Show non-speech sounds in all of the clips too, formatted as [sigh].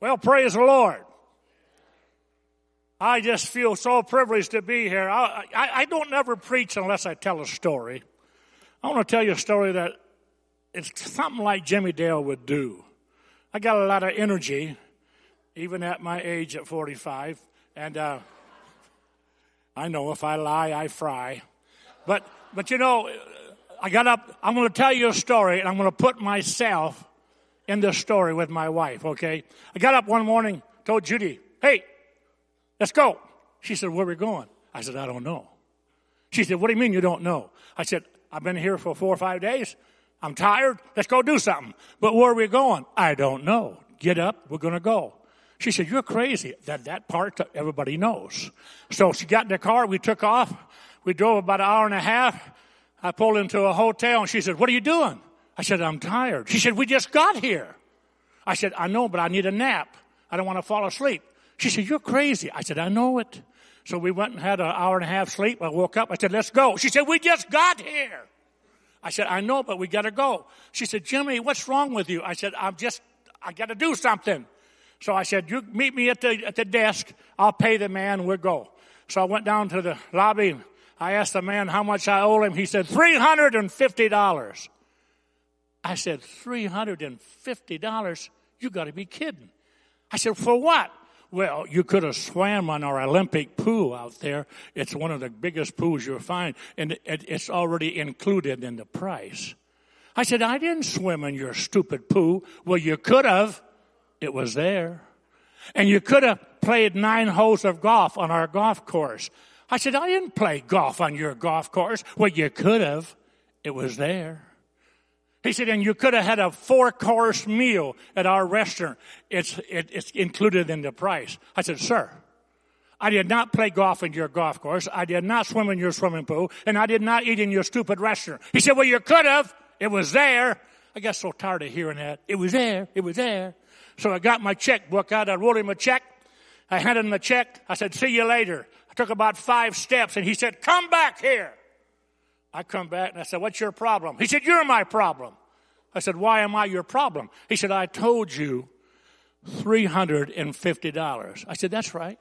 Well, praise the Lord. I just feel so privileged to be here. I, I, I, don't never preach unless I tell a story. I want to tell you a story that it's something like Jimmy Dale would do. I got a lot of energy, even at my age at 45, and uh, I know if I lie, I fry. But, but you know, I got up, I'm going to tell you a story, and I'm going to put myself in this story with my wife, okay? I got up one morning, told Judy, hey, let's go. She said, where are we going? I said, I don't know. She said, what do you mean you don't know? I said, I've been here for four or five days. I'm tired. Let's go do something. But where are we going? I don't know. Get up. We're going to go. She said, you're crazy. That, that part everybody knows. So she got in the car. We took off. We drove about an hour and a half. I pulled into a hotel and she said, what are you doing? I said, I'm tired. She said, we just got here. I said, I know, but I need a nap. I don't want to fall asleep. She said, you're crazy. I said, I know it. So we went and had an hour and a half sleep. I woke up. I said, let's go. She said, we just got here. I said, I know, but we got to go. She said, Jimmy, what's wrong with you? I said, I'm just, I got to do something. So I said, you meet me at the, at the desk. I'll pay the man. We'll go. So I went down to the lobby. I asked the man how much I owed him. He said, $350. I said, $350? You got to be kidding. I said, for what? Well, you could have swam on our Olympic pool out there. It's one of the biggest pools you'll find, and it's already included in the price. I said, I didn't swim in your stupid pool. Well, you could have. It was there. And you could have played nine holes of golf on our golf course. I said, I didn't play golf on your golf course. Well, you could have. It was there. He said, and you could have had a four course meal at our restaurant. It's, it, it's included in the price. I said, sir, I did not play golf in your golf course. I did not swim in your swimming pool and I did not eat in your stupid restaurant. He said, well, you could have. It was there. I got so tired of hearing that. It was there. It was there. So I got my checkbook out. I wrote him a check. I handed him the check. I said, see you later. I took about five steps and he said, come back here. I come back and I said, what's your problem? He said, you're my problem. I said, why am I your problem? He said, I told you $350. I said, that's right.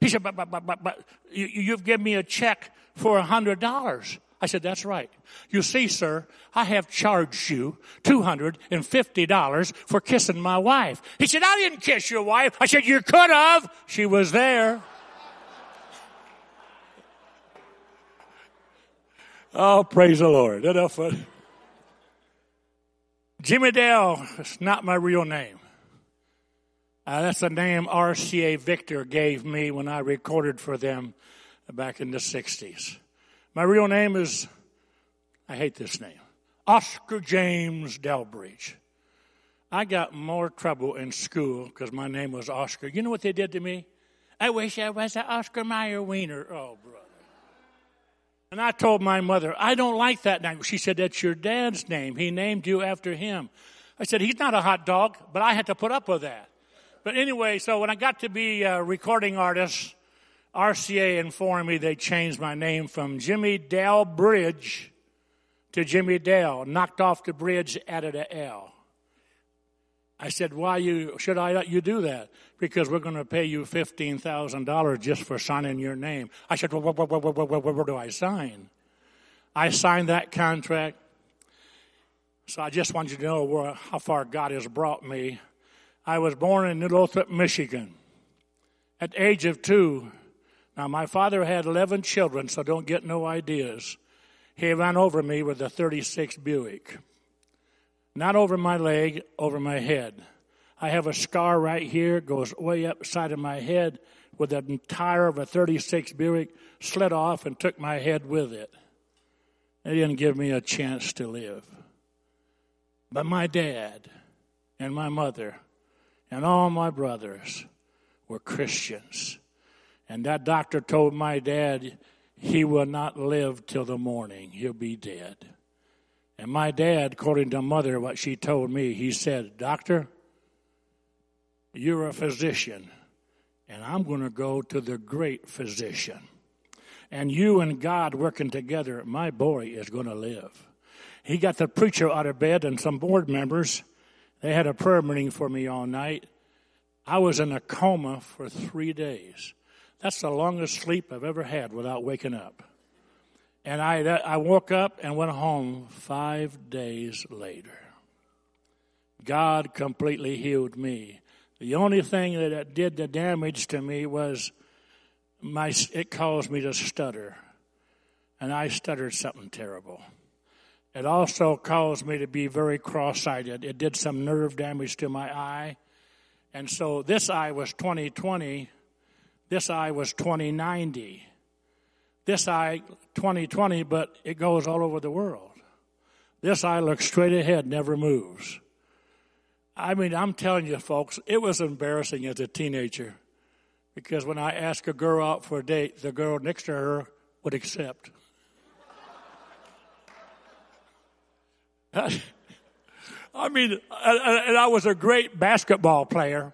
He said, but, but, but, but, but you, you've given me a check for $100. I said, that's right. You see, sir, I have charged you $250 for kissing my wife. He said, I didn't kiss your wife. I said, you could have. She was there. Oh, praise the Lord. Enough. Jimmy Dale is not my real name. Uh, that's the name RCA Victor gave me when I recorded for them back in the 60s. My real name is, I hate this name, Oscar James Delbridge. I got more trouble in school because my name was Oscar. You know what they did to me? I wish I was an Oscar Mayer Wiener. Oh, brother. And I told my mother, I don't like that name. She said, That's your dad's name. He named you after him. I said, He's not a hot dog, but I had to put up with that. But anyway, so when I got to be a recording artist, RCA informed me they changed my name from Jimmy Dale Bridge to Jimmy Dale, knocked off the bridge, added a L. I said, why you, should I let you do that? Because we're going to pay you $15,000 just for signing your name. I said, well, where, where, where, where, do I sign? I signed that contract. So I just want you to know where, how far God has brought me. I was born in New Lothrop, Michigan. At the age of two, now, my father had 11 children, so don't get no ideas. He ran over me with a 36 Buick. Not over my leg, over my head. I have a scar right here, goes way up side of my head, with the tire of a 36 Buick slid off and took my head with it. They didn't give me a chance to live. But my dad and my mother and all my brothers were Christians. And that doctor told my dad he will not live till the morning. He'll be dead. And my dad, according to mother, what she told me, he said, Doctor, you're a physician, and I'm going to go to the great physician. And you and God working together, my boy is going to live. He got the preacher out of bed and some board members. They had a prayer meeting for me all night. I was in a coma for three days. That's the longest sleep I've ever had without waking up. And I, I woke up and went home five days later. God completely healed me. The only thing that did the damage to me was my, it caused me to stutter. And I stuttered something terrible. It also caused me to be very cross sighted. It did some nerve damage to my eye. And so this eye was 2020, this eye was 2090. This eye 2020, but it goes all over the world. This eye looks straight ahead, never moves. I mean, I'm telling you, folks, it was embarrassing as a teenager because when I asked a girl out for a date, the girl next to her would accept. [laughs] I mean, and I was a great basketball player.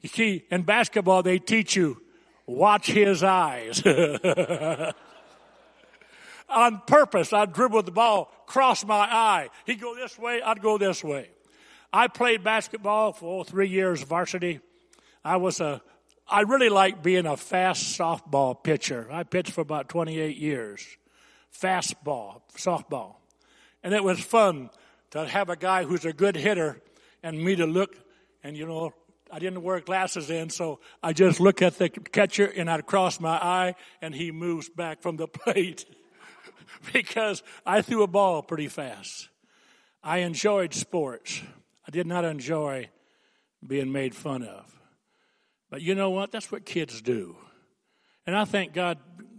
You see, in basketball, they teach you watch his eyes. [laughs] On purpose, I'd dribble the ball, cross my eye. He'd go this way, I'd go this way. I played basketball for three years varsity. I was a, I really liked being a fast softball pitcher. I pitched for about 28 years. Fastball, softball. And it was fun to have a guy who's a good hitter and me to look and you know I didn't wear glasses then, so I just look at the catcher and I'd cross my eye and he moves back from the [laughs] plate because I threw a ball pretty fast. I enjoyed sports. I did not enjoy being made fun of. But you know what? That's what kids do. And I think God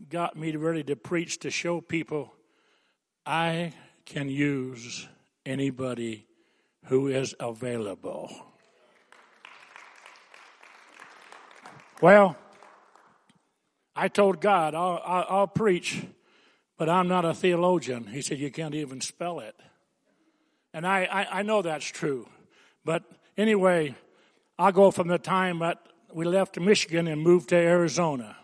got me ready to preach to show people I can use anybody who is available. Well, I told God, I'll, I'll, preach, but I'm not a theologian. He said, You can't even spell it. And I, I, I know that's true. But anyway, I'll go from the time that we left Michigan and moved to Arizona.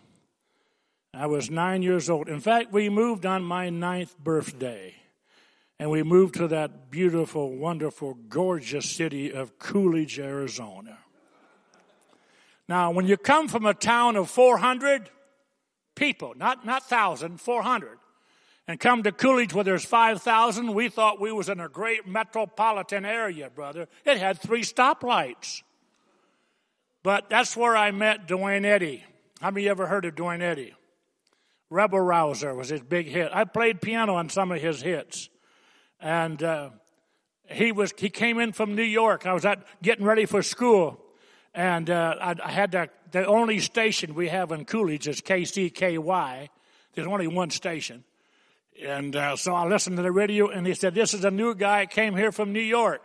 I was nine years old. In fact, we moved on my ninth birthday. And we moved to that beautiful, wonderful, gorgeous city of Coolidge, Arizona. Now, when you come from a town of 400 people, not, not 1,000, 400, and come to Coolidge where there's 5,000, we thought we was in a great metropolitan area, brother. It had three stoplights. But that's where I met Duane Eddy. How many ever heard of Duane Eddy? Rebel Rouser was his big hit. I played piano on some of his hits and uh, he was he came in from New York. I was at getting ready for school, and uh, I, I, had the the only station we have in Coolidge is KCKY. There's only one station, and uh, so I listened to the radio, and he said, "This is a new guy came here from New York.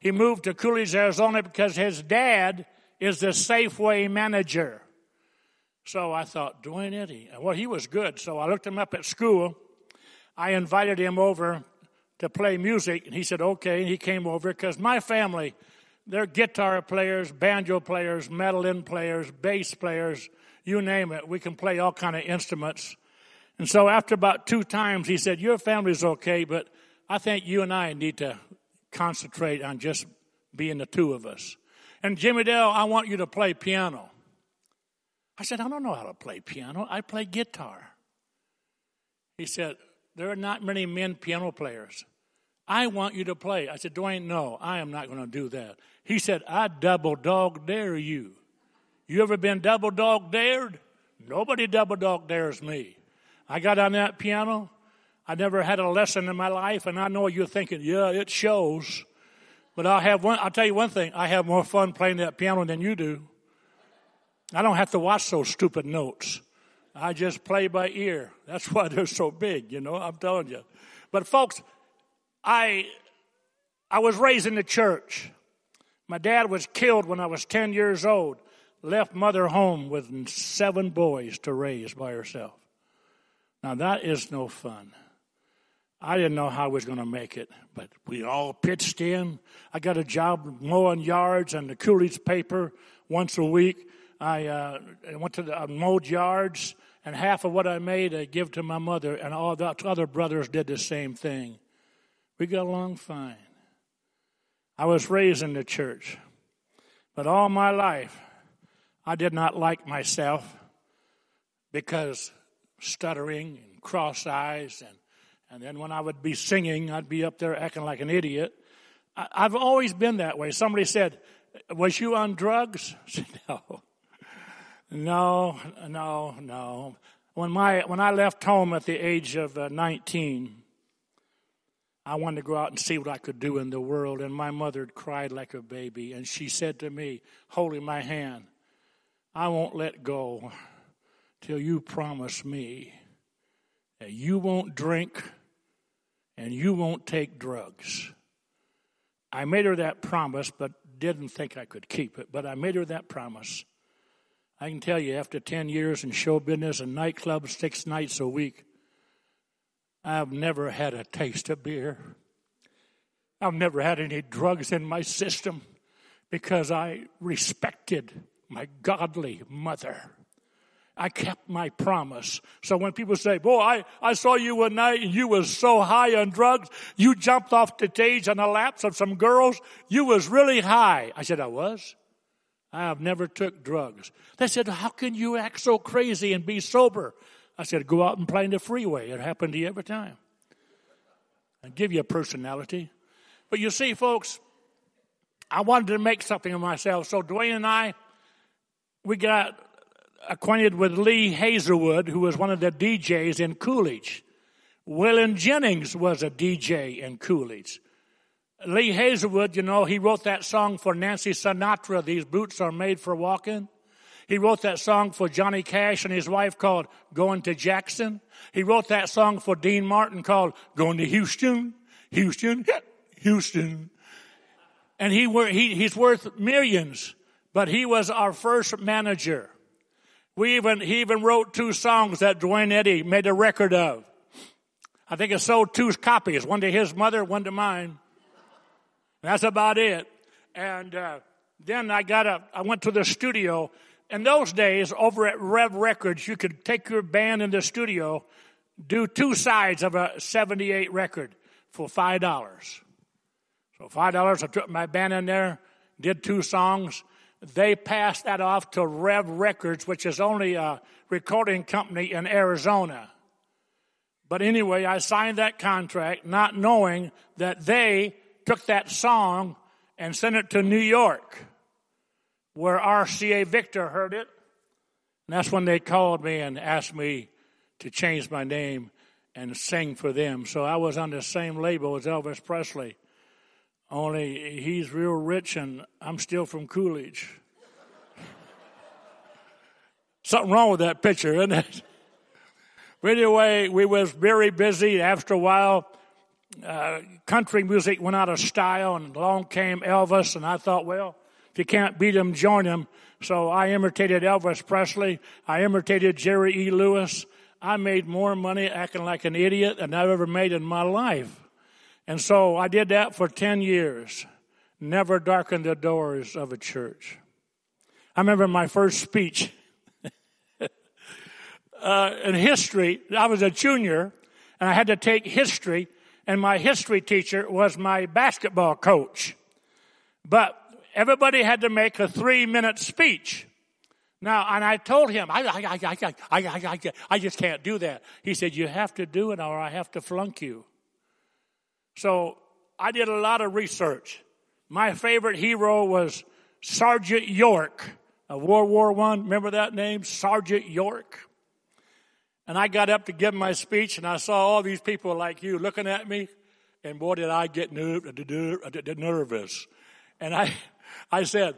He moved to Coolidge, Arizona, because his dad is the Safeway manager." So I thought, Duane Eddy. Well, he was good. So I looked him up at school. I invited him over to play music. And he said, okay. And he came over because my family, they're guitar players, banjo players, mandolin players, bass players, you name it. We can play all kind of instruments. And so after about two times, he said, your family's okay, but I think you and I need to concentrate on just being the two of us. And Jimmy Dale, I want you to play piano. I said, I don't know how to play piano. I play guitar. He said, there are not many men piano players. I want you to play. I said, Duane, no, I am not going to do that. He said, I double dog dare you. You ever been double dog dared? Nobody double dog dares me. I got on that piano. I never had a lesson in my life, and I know you're thinking, yeah, it shows. But I'll have one, I'll tell you one thing, I have more fun playing that piano than you do. I don't have to watch those stupid notes. I just play by ear. That's why they're so big, you know, I'm telling you. But folks, I, I was raised in the church. My dad was killed when I was 10 years old, left mother home with seven boys to raise by herself. Now that is no fun. I didn't know how I was going to make it, but we all pitched in. I got a job mowing yards and the Coolidge paper once a week. I uh, went to the uh, mowed yards and half of what I made I give to my mother, and all the other brothers did the same thing. We got along fine. I was raised in the church, but all my life I did not like myself because stuttering and cross eyes and and then when I would be singing, I'd be up there acting like an idiot. I, I've always been that way. Somebody said, was you on drugs? [laughs] Said, no. No, no, no. When my when I left home at the age of uh, 19, I wanted to go out and see what I could do in the world, and my mother cried like a baby, and she said to me, holding my hand, "I won't let go till you promise me that you won't drink and you won't take drugs." I made her that promise, but didn't think I could keep it. But I made her that promise. I can tell you, after 10 years in show business and nightclubs six nights a week, I've never had a taste of beer. I've never had any drugs in my system because I respected my godly mother. I kept my promise. So when people say, boy, I, I saw you one night and you was so high on drugs, you jumped off the stage on the laps of some girls, you was really high. I said, I was. I have never took drugs. They said, how can you act so crazy and be sober? I said, go out and play in the freeway. It happened to you every time. I give you a personality. But you see, folks, I wanted to make something of myself. So Duane and I, we got acquainted with Lee Hazlewood, who was one of the DJs in Coolidge. Waylon Jennings was a DJ in Coolidge. Lee Hazlewood, you know, he wrote that song for Nancy Sinatra, These Boots Are Made for Walking. He wrote that song for Johnny Cash and his wife called Going to Jackson. He wrote that song for Dean Martin called Going to Houston, Houston, Houston. And he, he, he's worth millions, but he was our first manager. We even, he even wrote two songs that Duane Eddy made a record of. I think it sold two copies, one to his mother, one to mine. That's about it. And uh, then I got a, I went to the studio. In those days, over at Rev Records, you could take your band in the studio, do two sides of a 78 record for $5. So $5, I took my band in there, did two songs. They passed that off to Rev Records, which is only a recording company in Arizona. But anyway, I signed that contract not knowing that they took that song and sent it to New York, where RCA Victor heard it. And that's when they called me and asked me to change my name and sing for them. So I was on the same label as Elvis Presley, only he's real rich and I'm still from Coolidge. [laughs] Something wrong with that picture, isn't it? [laughs] But anyway, we was very busy. After a while, uh, country music went out of style and along came Elvis and I thought, well, you can't beat him, join him. So I imitated Elvis Presley. I imitated Jerry E. Lewis. I made more money acting like an idiot than I've ever made in my life. And so I did that for 10 years. Never darkened the doors of a church. I remember my first speech [laughs] uh, in history. I was a junior and I had to take history and my history teacher was my basketball coach. But everybody had to make a three minute speech. Now, and I told him, I, I, I, I, I, I, just can't do that. He said, you have to do it or I have to flunk you. So I did a lot of research. My favorite hero was Sergeant York of World War One. Remember that name? Sergeant York. And I got up to give my speech and I saw all these people like you looking at me. And boy, did I get nervous. And I, I said,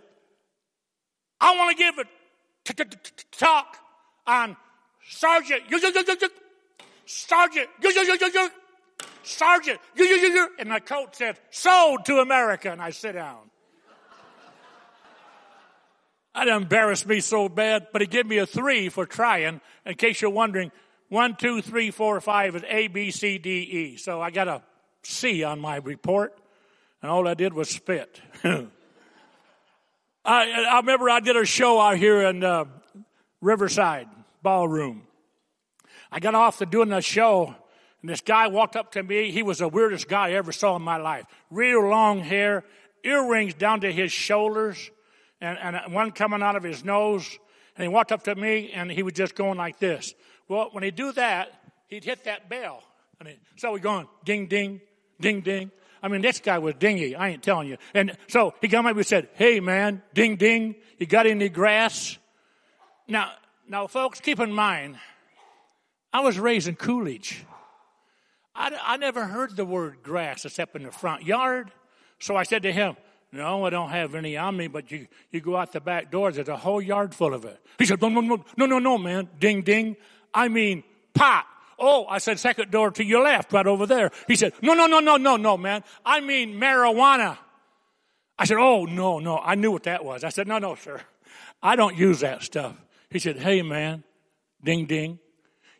I want to give a talk on Sergeant, Sergeant, Sergeant, and the coach said, sold to America. And I sit down. That embarrassed me so bad, but he gave me a three for trying. In case you're wondering, one, two, three, four, five is A, B, C, D, E. So I got a C on my report, and all I did was spit. I, I, remember I did a show out here in uh, Riverside Ballroom. I got off to doing a show, and this guy walked up to me. He was the weirdest guy I ever saw in my life. Real long hair, earrings down to his shoulders and, and one coming out of his nose. And he walked up to me and he was just going like this. Well, when he do that, he'd hit that bell. And he, so we going ding, ding, ding, ding. I mean, this guy was dingy. I ain't telling you. And so he come up and said, Hey man, ding, ding. You got any grass? Now, now folks, keep in mind, I was raised in Coolidge. I, I never heard the word grass except in the front yard. So I said to him, no, I don't have any on me, but you, you go out the back door, there's a whole yard full of it. He said, no, no, no, no, no, no, man. Ding, ding. I mean, pot. Oh, I said, second door to your left, right over there. He said, no, no, no, no, no, no, man. I mean marijuana. I said, oh, no, no. I knew what that was. I said, no, no, sir. I don't use that stuff. He said, hey, man. Ding, ding.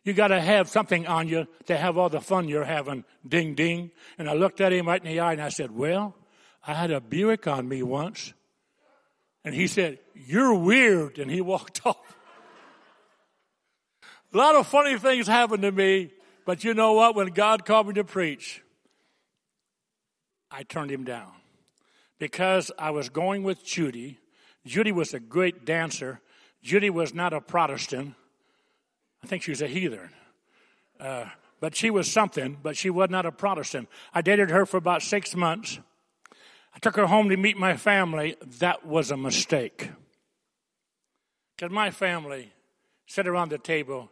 You got to have something on you to have all the fun you're having. Ding, ding. And I looked at him right in the eye and I said, well, I had a Buick on me once. And he said, you're weird. And he [laughs] walked off. A lot of funny things happened to me. But you know what? When God called me to preach, I turned him down because I was going with Judy. Judy was a great dancer. Judy was not a Protestant. I think she was a heathen. Uh, but she was something, but she was not a Protestant. I dated her for about six months. I took her home to meet my family. That was a mistake. Because my family sat around the table.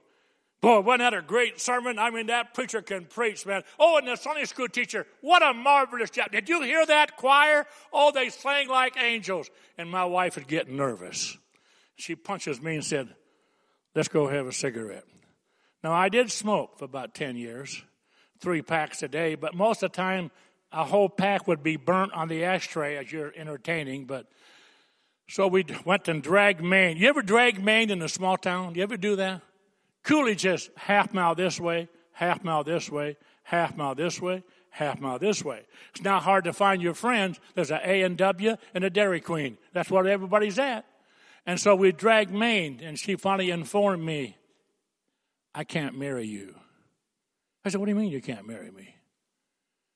Boy, wasn't that a great sermon? I mean, that preacher can preach, man. Oh, and the Sunday school teacher, what a marvelous job. Did you hear that choir? Oh, they sang like angels. And my wife would get nervous. She punches me and said, Let's go have a cigarette. Now, I did smoke for about 10 years, three packs a day, but most of the time, a whole pack would be burnt on the ashtray as you're entertaining. But so we went and dragged Main. You ever drag Main in a small town? You ever do that? Coolidge is half mile this way, half mile this way, half mile this way, half mile this way. It's not hard to find your friends. There's a A and W and a Dairy Queen. That's where everybody's at. And so we dragged Main, and she finally informed me, I can't marry you. I said, What do you mean you can't marry me?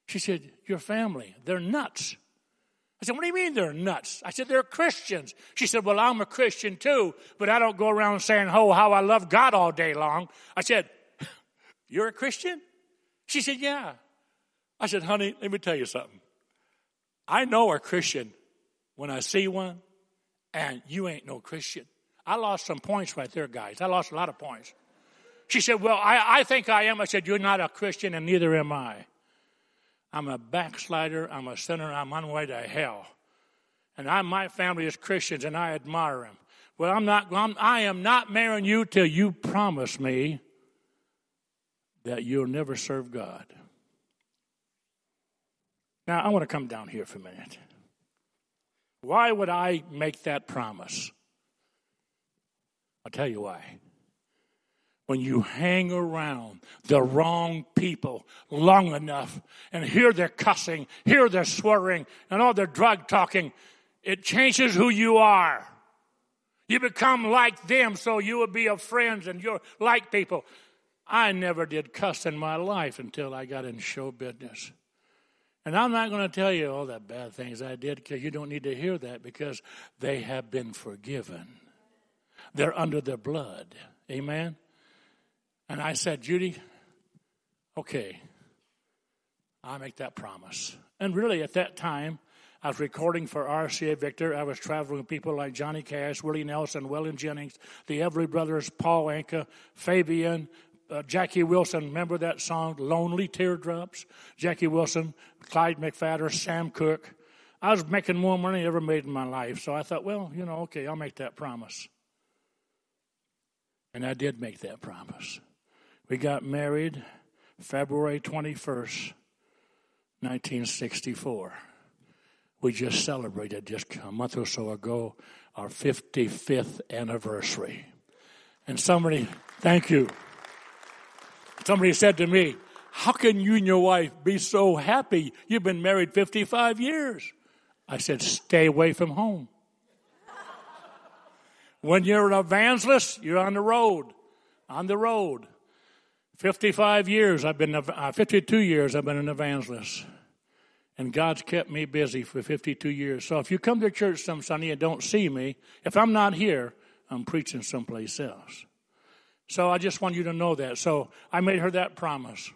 She said, Your family, they're nuts. I said, What do you mean they're nuts? I said, They're Christians. She said, Well, I'm a Christian too, but I don't go around saying, Oh, how I love God all day long. I said, [laughs] You're a Christian? She said, Yeah. I said, Honey, let me tell you something. I know a Christian when I see one and you ain't no Christian. I lost some points right there, guys. I lost a lot of points. She said, Well, I, I think I am. I said, You're not a Christian, and neither am I. I'm a backslider. I'm a sinner. I'm on my way to hell. And I, my family is Christians, and I admire them. Well, I'm not, I'm, I am not marrying you till you promise me that you'll never serve God. Now, I want to come down here for a minute. Why would I make that promise? I'll tell you why. When you hang around the wrong people long enough and hear their cussing, hear their swearing, and all their drug talking, it changes who you are. You become like them, so you will be a friends and you're like people. I never did cuss in my life until I got in show business. And I'm not going to tell you all the bad things I did because you don't need to hear that because they have been forgiven. They're under the blood. Amen. And I said, Judy, okay, I'll make that promise. And really, at that time, I was recording for RCA Victor. I was traveling with people like Johnny Cash, Willie Nelson, Waylon Jennings, the Everly Brothers, Paul Anka, Fabian, uh, Jackie Wilson, remember that song, Lonely Teardrops? Jackie Wilson, Clyde McPhatter, Sam Cooke. I was making more money than I ever made in my life. So I thought, well, you know, okay, I'll make that promise. And I did make that promise. We got married February 21st, 1964. We just celebrated just a month or so ago our 55th anniversary. And somebody, thank you. Somebody said to me, How can you and your wife be so happy? You've been married 55 years. I said, Stay away from home. when you're an evangelist, you're on the road. On the road. 55 years I've been, uh, 52 years I've been an evangelist. And God's kept me busy for 52 years. So if you come to church some Sunday and don't see me, if I'm not here, I'm preaching someplace else. So I just want you to know that. So I made her that promise.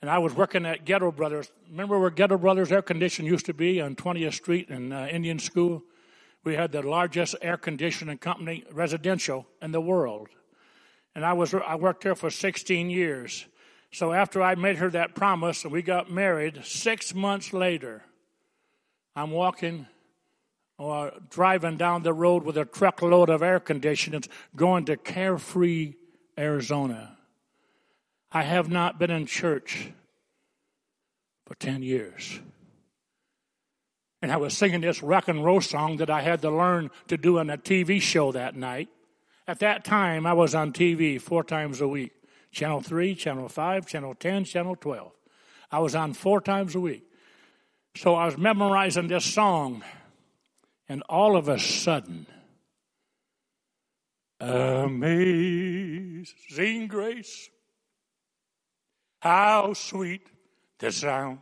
And I was working at Goettl Brothers. Remember where Goettl Brothers Air Conditioning used to be on 20th Street in uh, Indian School? We had the largest air conditioning company, residential, in the world. And I was I worked there for 16 years. So after I made her that promise and we got married, six months later, I'm walking or driving down the road with a truckload of air conditioners going to Carefree, Arizona. I have not been in church for 10 years. And I was singing this rock and roll song that I had to learn to do on a TV show that night. At that time, I was on TV four times a week. Channel 3, Channel 5, Channel 10, Channel 12. I was on four times a week. So I was memorizing this song, and all of a sudden, Amazing grace, how sweet the sound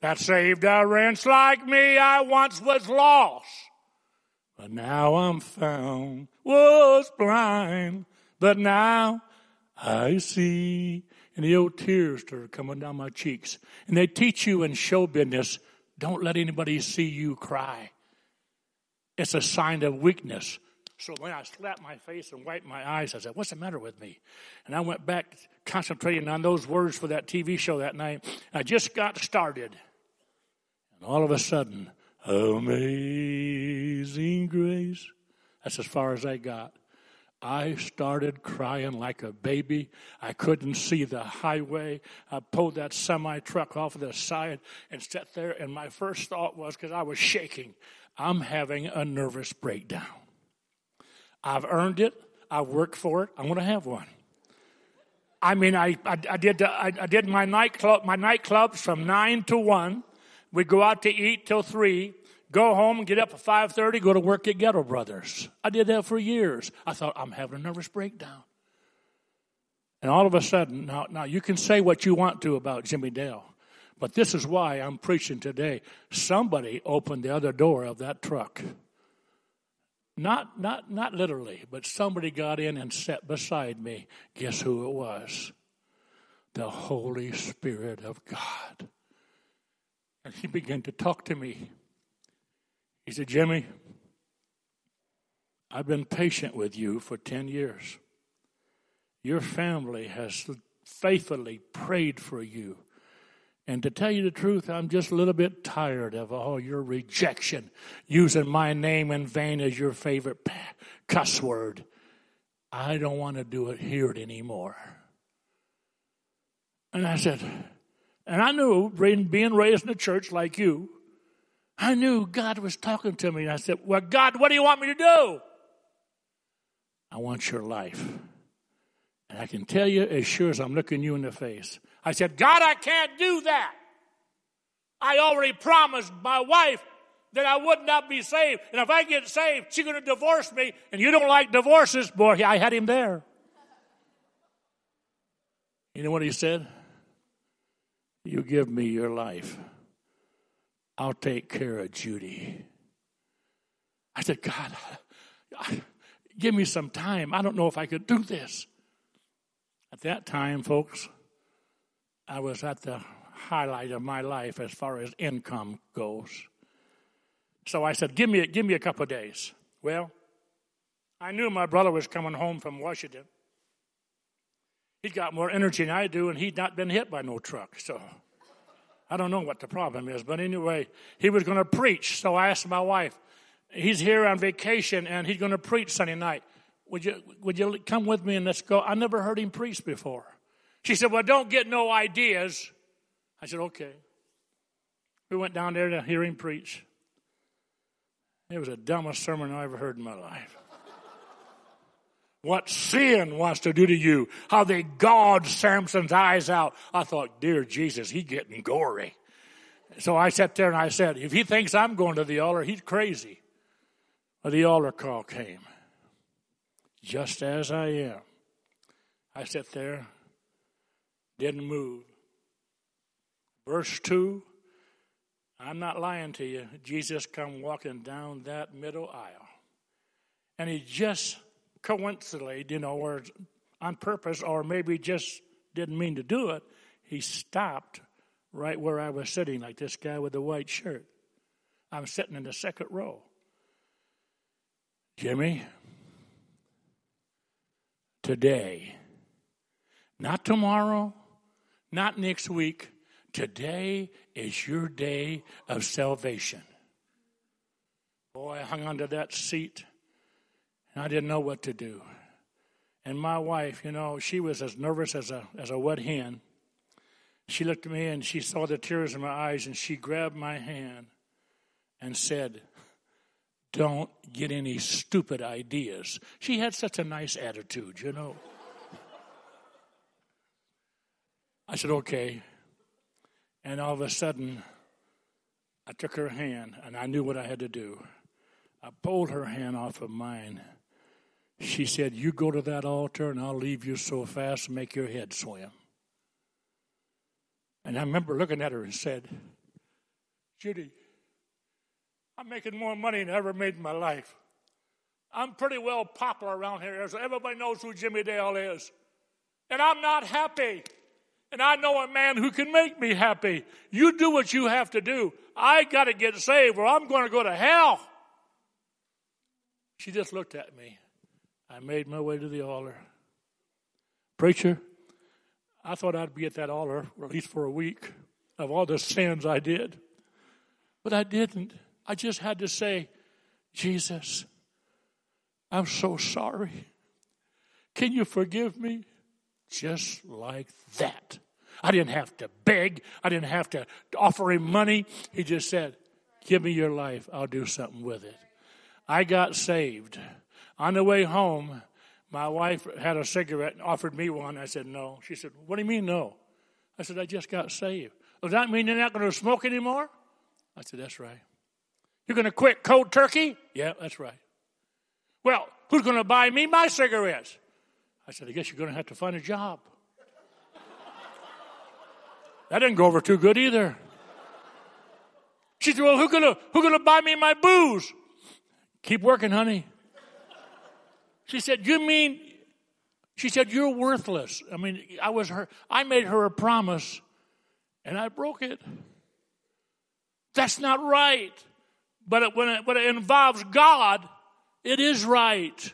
that saved a wretch like me. I once was lost, but now I'm found. Was blind, but now I see. And the old tears start coming down my cheeks. And they teach you in show business, don't let anybody see you cry. It's a sign of weakness. So when I slapped my face and wiped my eyes, I said, What's the matter with me? And I went back concentrating on those words for that TV show that night. I just got started. And all of a sudden, amazing grace. That's as far as I got. I started crying like a baby. I couldn't see the highway. I pulled that semi truck off of the side and sat there. And my first thought was, because I was shaking, I'm having a nervous breakdown. I've earned it. I've worked for it. I'm going to have one. I mean, I, I, I did, I, I, did my nightclub, my nightclubs from nine to one. We'd go out to eat till three go home get up at 5.30 go to work at Goettl Brothers. I did that for years. I thought i'm having a nervous breakdown. And all of a sudden now, now you can say what you want to about jimmy dale but this is why i'm preaching today. Somebody opened the other door of that truck. Not not not literally but somebody got in and sat beside me. Guess who it was? The holy spirit of god and he began to talk to me he said, Jimmy, I've been patient with you for 10 years. Your family has faithfully prayed for you. And to tell you the truth, I'm just a little bit tired of all your rejection, using my name in vain as your favorite cuss word. I don't want to do it, here anymore. And I said, and I knew being raised in a church like you, I knew God was talking to me. And I said, Well, God, what do you want me to do? I want your life. And I can tell you as sure as I'm looking you in the face. I said, God, I can't do that. I already promised my wife that I would not be saved. And if I get saved, she's going to divorce me. And you don't like divorces. Boy, I had him there. You know what he said? You give me your life. I'll take care of Judy. I said, God, give me some time. I don't know if I could do this. At that time, folks, I was at the highlight of my life as far as income goes. So I said, give me, give me a couple of days. Well, I knew my brother was coming home from Washington. He'd got more energy than I do, and he'd not been hit by no truck. So I don't know what the problem is, but anyway, he was going to preach. So I asked my wife, he's here on vacation and he's going to preach Sunday night. Would you, would you come with me and let's go? I never heard him preach before. She said, well, don't get no ideas. I said, okay. We went down there to hear him preach. It was the dumbest sermon I ever heard in my life what sin wants to do to you, how they gouged Samson's eyes out. I thought, dear Jesus, he getting gory. So I sat there and I said, if he thinks I'm going to the altar, he's crazy. Well, the altar call came. Just as I am. I sat there, didn't move. Verse 2 I'm not lying to you. Jesus come walking down that middle aisle. And he just coincidentally, you know, or on purpose, or maybe just didn't mean to do it, he stopped right where I was sitting, like this guy with the white shirt. I'm sitting in the second row. Jimmy, today, not tomorrow, not next week, today is your day of salvation. Boy, I hung onto that seat and I didn't know what to do. And my wife, you know, she was as nervous as a, as a wet hen. She looked at me and she saw the tears in my eyes and she grabbed my hand and said, Don't get any stupid ideas. She had such a nice attitude, you know. I said, Okay. And all of a sudden, I took her hand and I knew what I had to do. I pulled her hand off of mine she said, You go to that altar and I'll leave you so fast and make your head swim. And I remember looking at her and said, Judy, I'm making more money than I ever made in my life. I'm pretty well popular around here. So everybody knows who Jimmy Dale is. And I'm not happy. And I know a man who can make me happy. You do what you have to do. I got to get saved or I'm going to go to hell. She just looked at me. I made my way to the altar. Preacher, I thought I'd be at that altar, at least for a week, of all the sins I did. But I didn't. I just had to say, Jesus, I'm so sorry. Can you forgive me? Just like that. I didn't have to beg. I didn't have to offer him money. He just said, Give me your life. I'll do something with it. I got saved. On the way home, my wife had a cigarette and offered me one. I said, no. She said, what do you mean, no? I said, I just got saved. Oh, does that mean you're not going to smoke anymore? I said, that's right. You're going to quit cold turkey? Yeah, that's right. Well, who's going to buy me my cigarettes? I said, I guess you're going to have to find a job. that didn't go over too good either. She said, well, who's going to, to buy me my booze? Keep working, honey. She said, You mean, she said, You're worthless. I mean, I was her, I made her a promise and I broke it. That's not right. But it, when, it, when it involves God, it is right.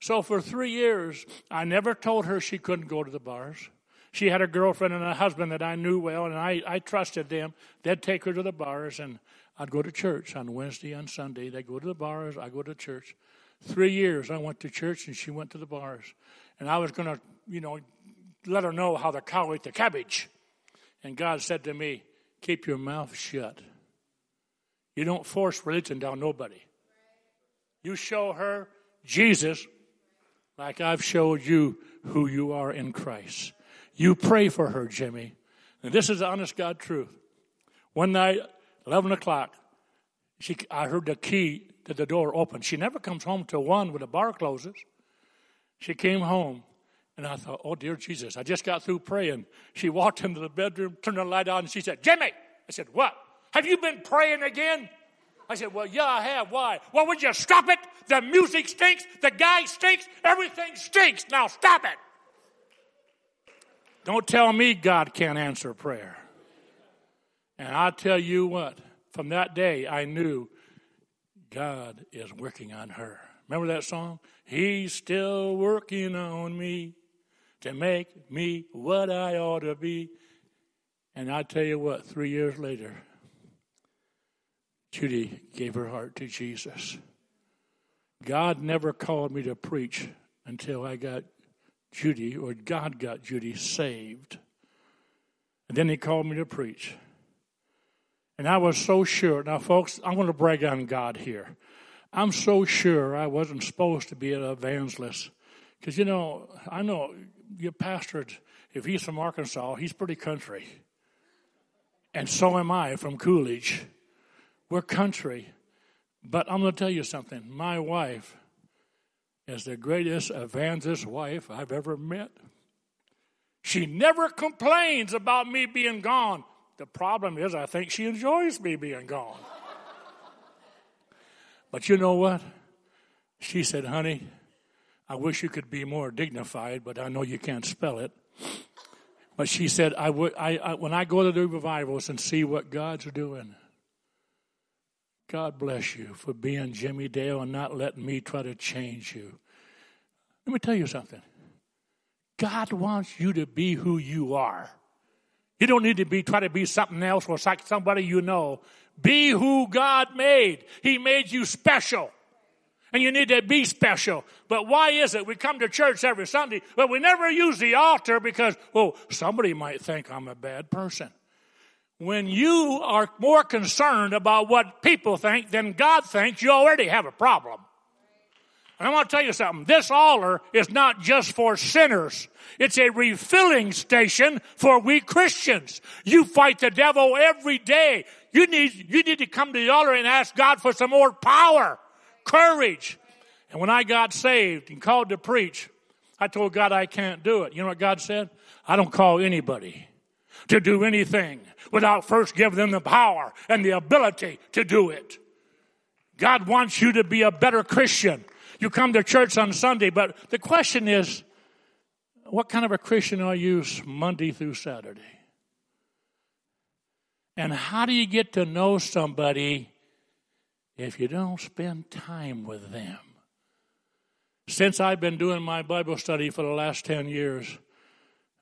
So for three years, I never told her she couldn't go to the bars. She had a girlfriend and a husband that I knew well, and I, I trusted them. They'd take her to the bars, and I'd go to church on Wednesday and Sunday. They'd go to the bars, I go to church. Three years I went to church and she went to the bars. And I was going to, you know, let her know how the cow ate the cabbage. And God said to me, Keep your mouth shut. You don't force religion down nobody. You show her Jesus like I've showed you who you are in Christ. You pray for her, Jimmy. And this is the honest God truth. One night, 11 o'clock, she, I heard the key to the door opened. She never comes home till one when the bar closes. She came home, and I thought, oh, dear Jesus, I just got through praying. She walked into the bedroom, turned the light on, and she said, Jimmy! I said, what? Have you been praying again? I said, well, yeah, I have. Why? Well, would you stop it? The music stinks. The guy stinks. Everything stinks. Now stop it. Don't tell me God can't answer prayer. And I'll tell you what, from that day, I knew God is working on her. Remember that song? He's still working on me to make me what I ought to be. And I tell you what, three years later, Judy gave her heart to Jesus. God never called me to preach until I got Judy, or God got Judy saved. And then he called me to preach. And I was so sure. Now, folks, I'm going to brag on God here. I'm so sure I wasn't supposed to be an evangelist. Because, you know, I know your pastor, if he's from Arkansas, he's pretty country. And so am I from Coolidge. We're country. But I'm going to tell you something. My wife is the greatest evangelist wife I've ever met. She never complains about me being gone The problem is, I think she enjoys me being gone. but you know what? She said, honey, I wish you could be more dignified, but I know you can't spell it. But she said, I would, I, when I go to the revivals and see what God's doing, God bless you for being Jimmy Dale and not letting me try to change you. Let me tell you something. God wants you to be who you are. You don't need to be try to be something else or somebody you know. Be who God made. He made you special. And you need to be special. But why is it we come to church every Sunday, but we never use the altar because, well, somebody might think I'm a bad person. When you are more concerned about what people think than God thinks, you already have a problem. And I want to tell you something. This altar is not just for sinners. It's a refilling station for we Christians. You fight the devil every day. You need, you need to come to the altar and ask God for some more power courage. And when I got saved and called to preach, I told God I can't do it. You know what God said? I don't call anybody to do anything without first giving them the power and the ability to do it. God wants you to be a better Christian. You come to church on Sunday, but the question is, what kind of a Christian are you Monday through Saturday? And how do you get to know somebody if you don't spend time with them. Since I've been doing my Bible study for the last 10 years,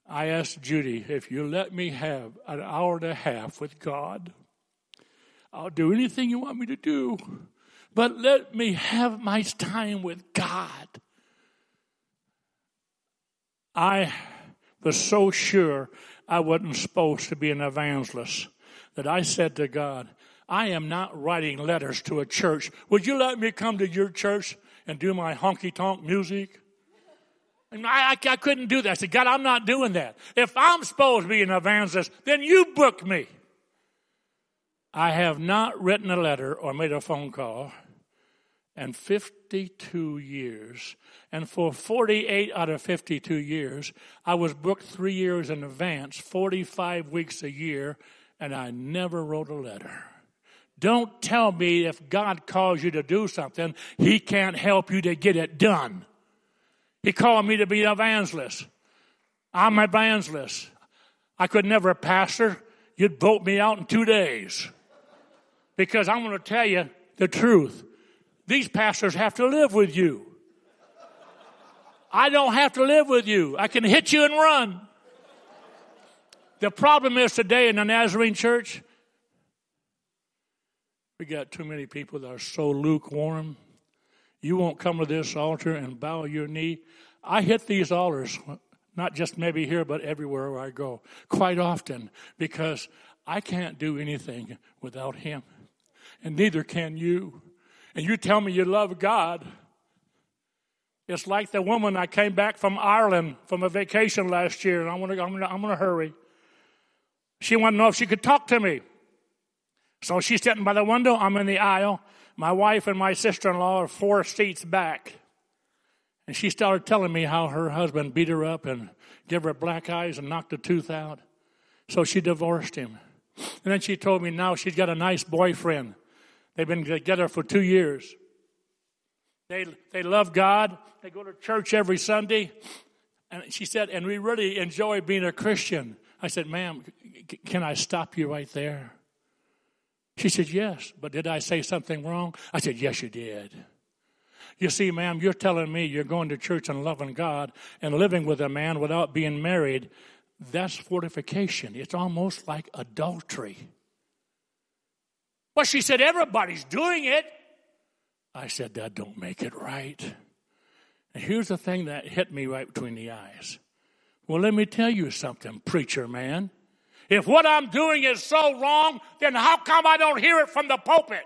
I asked Judy, if you let me have an hour and a half with God, I'll do anything you want me to do, but let me have my time with God. I was so sure I wasn't supposed to be an evangelist that I said to God, I am not writing letters to a church. Would you let me come to your church and do my honky tonk music? And I, I, I couldn't do that. I said, God, I'm not doing that. If I'm supposed to be an evangelist, then you book me. I have not written a letter or made a phone call in 52 years. And for 48 out of 52 years, I was booked three years in advance, 45 weeks a year, and I never wrote a letter. Don't tell me if God calls you to do something, He can't help you to get it done. He called me to be an evangelist. I'm an evangelist. I could never pastor. You'd vote me out in two days. Because I'm going to tell you the truth. These pastors have to live with you. I don't have to live with you. I can hit you and run. The problem is today in the Nazarene church, we got too many people that are so lukewarm. You won't come to this altar and bow your knee. I hit these altars, not just maybe here, but everywhere where I go, quite often, because I can't do anything without Him. And neither can you. And you tell me you love God. It's like the woman I came back from Ireland from a vacation last year, and I'm gonna, I'm gonna, I'm gonna hurry. She wanted to know if she could talk to me. So she's sitting by the window. I'm in the aisle. My wife and my sister in law are four seats back. And she started telling me how her husband beat her up and gave her black eyes and knocked a tooth out. So she divorced him. And then she told me now she's got a nice boyfriend. They've been together for two years. They, they love God. They go to church every Sunday. And she said, and we really enjoy being a Christian. I said, ma'am, can I stop you right there? She said, Yes, but did I say something wrong? I said, Yes, you did. You see, ma'am, you're telling me you're going to church and loving God and living with a man without being married. That's fortification. It's almost like adultery. Well, she said, Everybody's doing it. I said, That don't make it right. And here's the thing that hit me right between the eyes. Well, let me tell you something, preacher man. If what I'm doing is so wrong, then how come I don't hear it from the pulpit?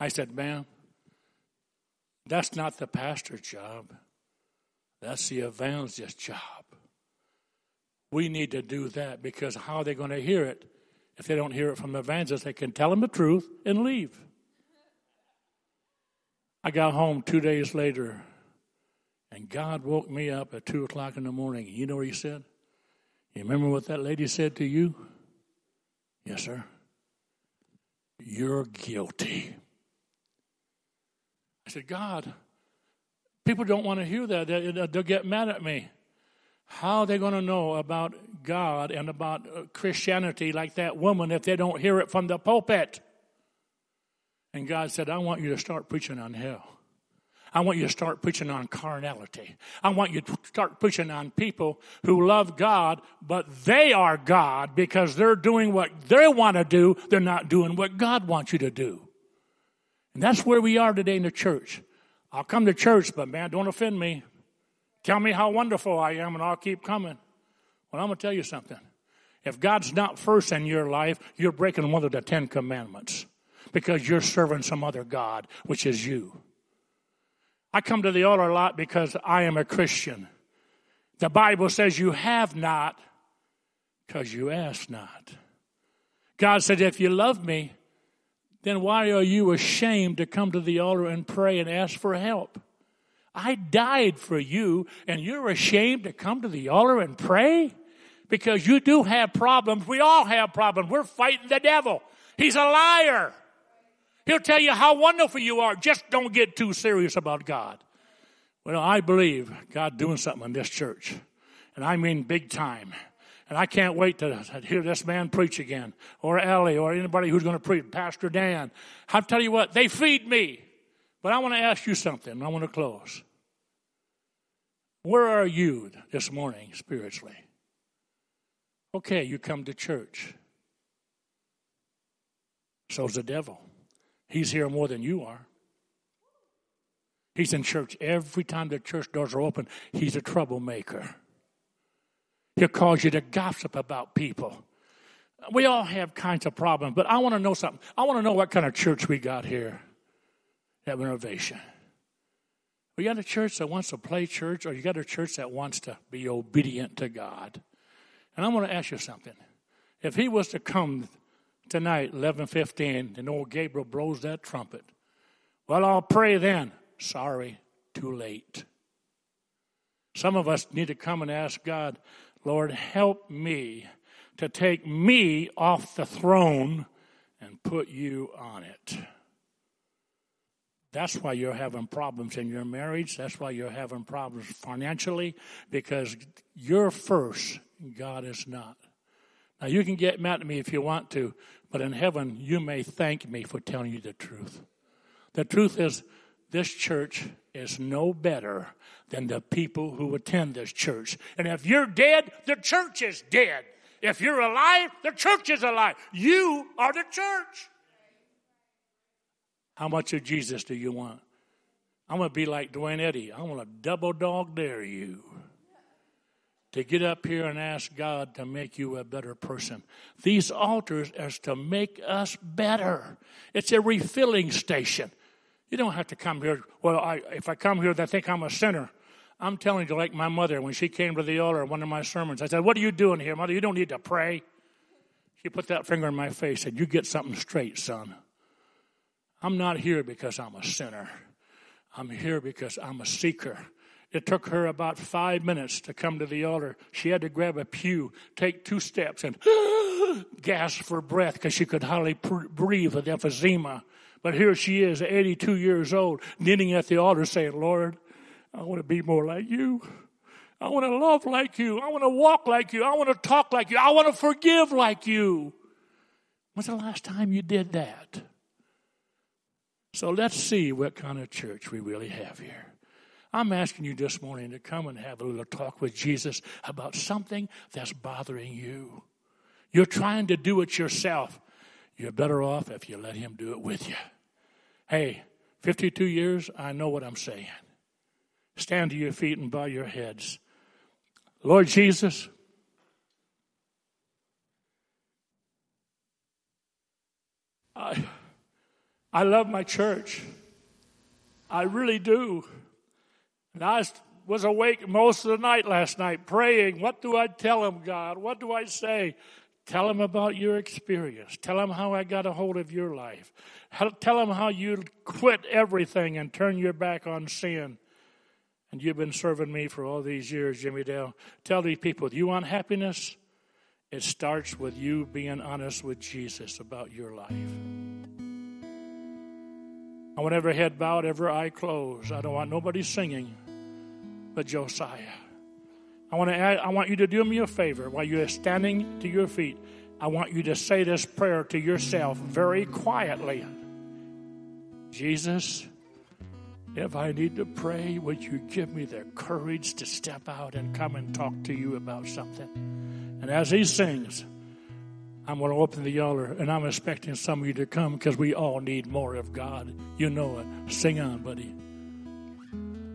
I said, ma'am, that's not the pastor's job. That's the evangelist's job. We need to do that because how are they going to hear it if they don't hear it from the evangelist? They can tell them the truth and leave. I got home two days later and God woke me up at 2 o'clock in the morning. You know what he said? You remember what that lady said to you? Yes, sir. You're guilty. I said, God, people don't want to hear that. They'll get mad at me. How are they going to know about God and about uh, Christianity like that woman if they don't hear it from the pulpit? And God said, I want you to start preaching on hell. I want you to start preaching on carnality. I want you to start preaching on people who love God, but they are God because they're doing what they want to do. They're not doing what God wants you to do. And that's where we are today in the church. I'll come to church, but man, don't offend me. Tell me how wonderful I am, and I'll keep coming. Well, I'm going to tell you something. If God's not first in your life, you're breaking one of the Ten Commandments because you're serving some other God, which is you. I come to the altar a lot because I am a Christian. The Bible says you have not because you ask not. God said, if you love me, then why are you ashamed to come to the altar and pray and ask for help? I died for you and you're ashamed to come to the altar and pray? Because you do have problems. We all have problems. We're fighting the devil. He's a liar. He'll tell you how wonderful you are. Just don't get too serious about God. Well, I believe God doing something in this church. And I mean big time. And I can't wait to hear this man preach again. Or Ellie or anybody who's going to preach. Pastor Dan. I'll tell you what, they feed me. But I want to ask you something. I want to close. Where are you this morning spiritually? Okay, you come to church. So's the devil. He's here more than you are. He's in church every time the church doors are open. He's a troublemaker. He'll cause you to gossip about people. We all have kinds of problems, but I want to know something. I want to know what kind of church we got here at Renovation. We got a church that wants to play church, or you got a church that wants to be obedient to God. And I want to ask you something. If he was to come tonight, 11:15, and old Gabriel blows that trumpet. Well, I'll pray then. Sorry, too late. Some of us need to come and ask God, Lord, help me to take me off the throne and put you on it. That's why you're having problems in your marriage. That's why you're having problems financially because you're first, God is not. Now, you can get mad at me if you want to, but in heaven, you may thank me for telling you the truth. The truth is, this church is no better than the people who attend this church. And if you're dead, the church is dead. If you're alive, the church is alive. You are the church. How much of Jesus do you want? I'm going to be like Duane Eddy. I'm going to double dog dare you to get up here and ask God to make you a better person. These altars is to make us better. It's a refilling station. You don't have to come here. Well, I, if I come here, they think I'm a sinner. I'm telling you, like my mother, when she came to the altar one of my sermons, I said, What are you doing here, mother? You don't need to pray. She put that finger in my face and said, You get something straight, son. I'm not here because I'm a sinner. I'm here because I'm a seeker. It took her about five minutes to come to the altar. She had to grab a pew, take two steps, and [gasps] gasp for breath because she could hardly pr- breathe with emphysema. But here she is, 82 years old, kneeling at the altar saying, Lord, I want to be more like you. I want to love like you. I want to walk like you. I want to talk like you. I want to forgive like you. When's the last time you did that? So let's see what kind of church we really have here. I'm asking you this morning to come and have a little talk with Jesus about something that's bothering you. You're trying to do it yourself. You're better off if you let Him do it with you. Hey, 52 years, I know what I'm saying. Stand to your feet and bow your heads. Lord Jesus, I, I love my church. I really do. And I was awake most of the night last night praying. What do I tell him, God? What do I say? Tell him about your experience. Tell him how I got a hold of your life. Tell him how you quit everything and turn your back on sin. And you've been serving me for all these years, Jimmy Dale. Tell these people, you want happiness? It starts with you being honest with Jesus about your life. I want every head bowed, every eye closed. I don't want nobody singing but Josiah. I want, to add, I want you to do me a favor while you're standing to your feet. I want you to say this prayer to yourself very quietly. Jesus, if I need to pray, would you give me the courage to step out and come and talk to you about something? And as he sings, I'm going to open the altar, and I'm expecting some of you to come because we all need more of God. You know it. Sing on, buddy.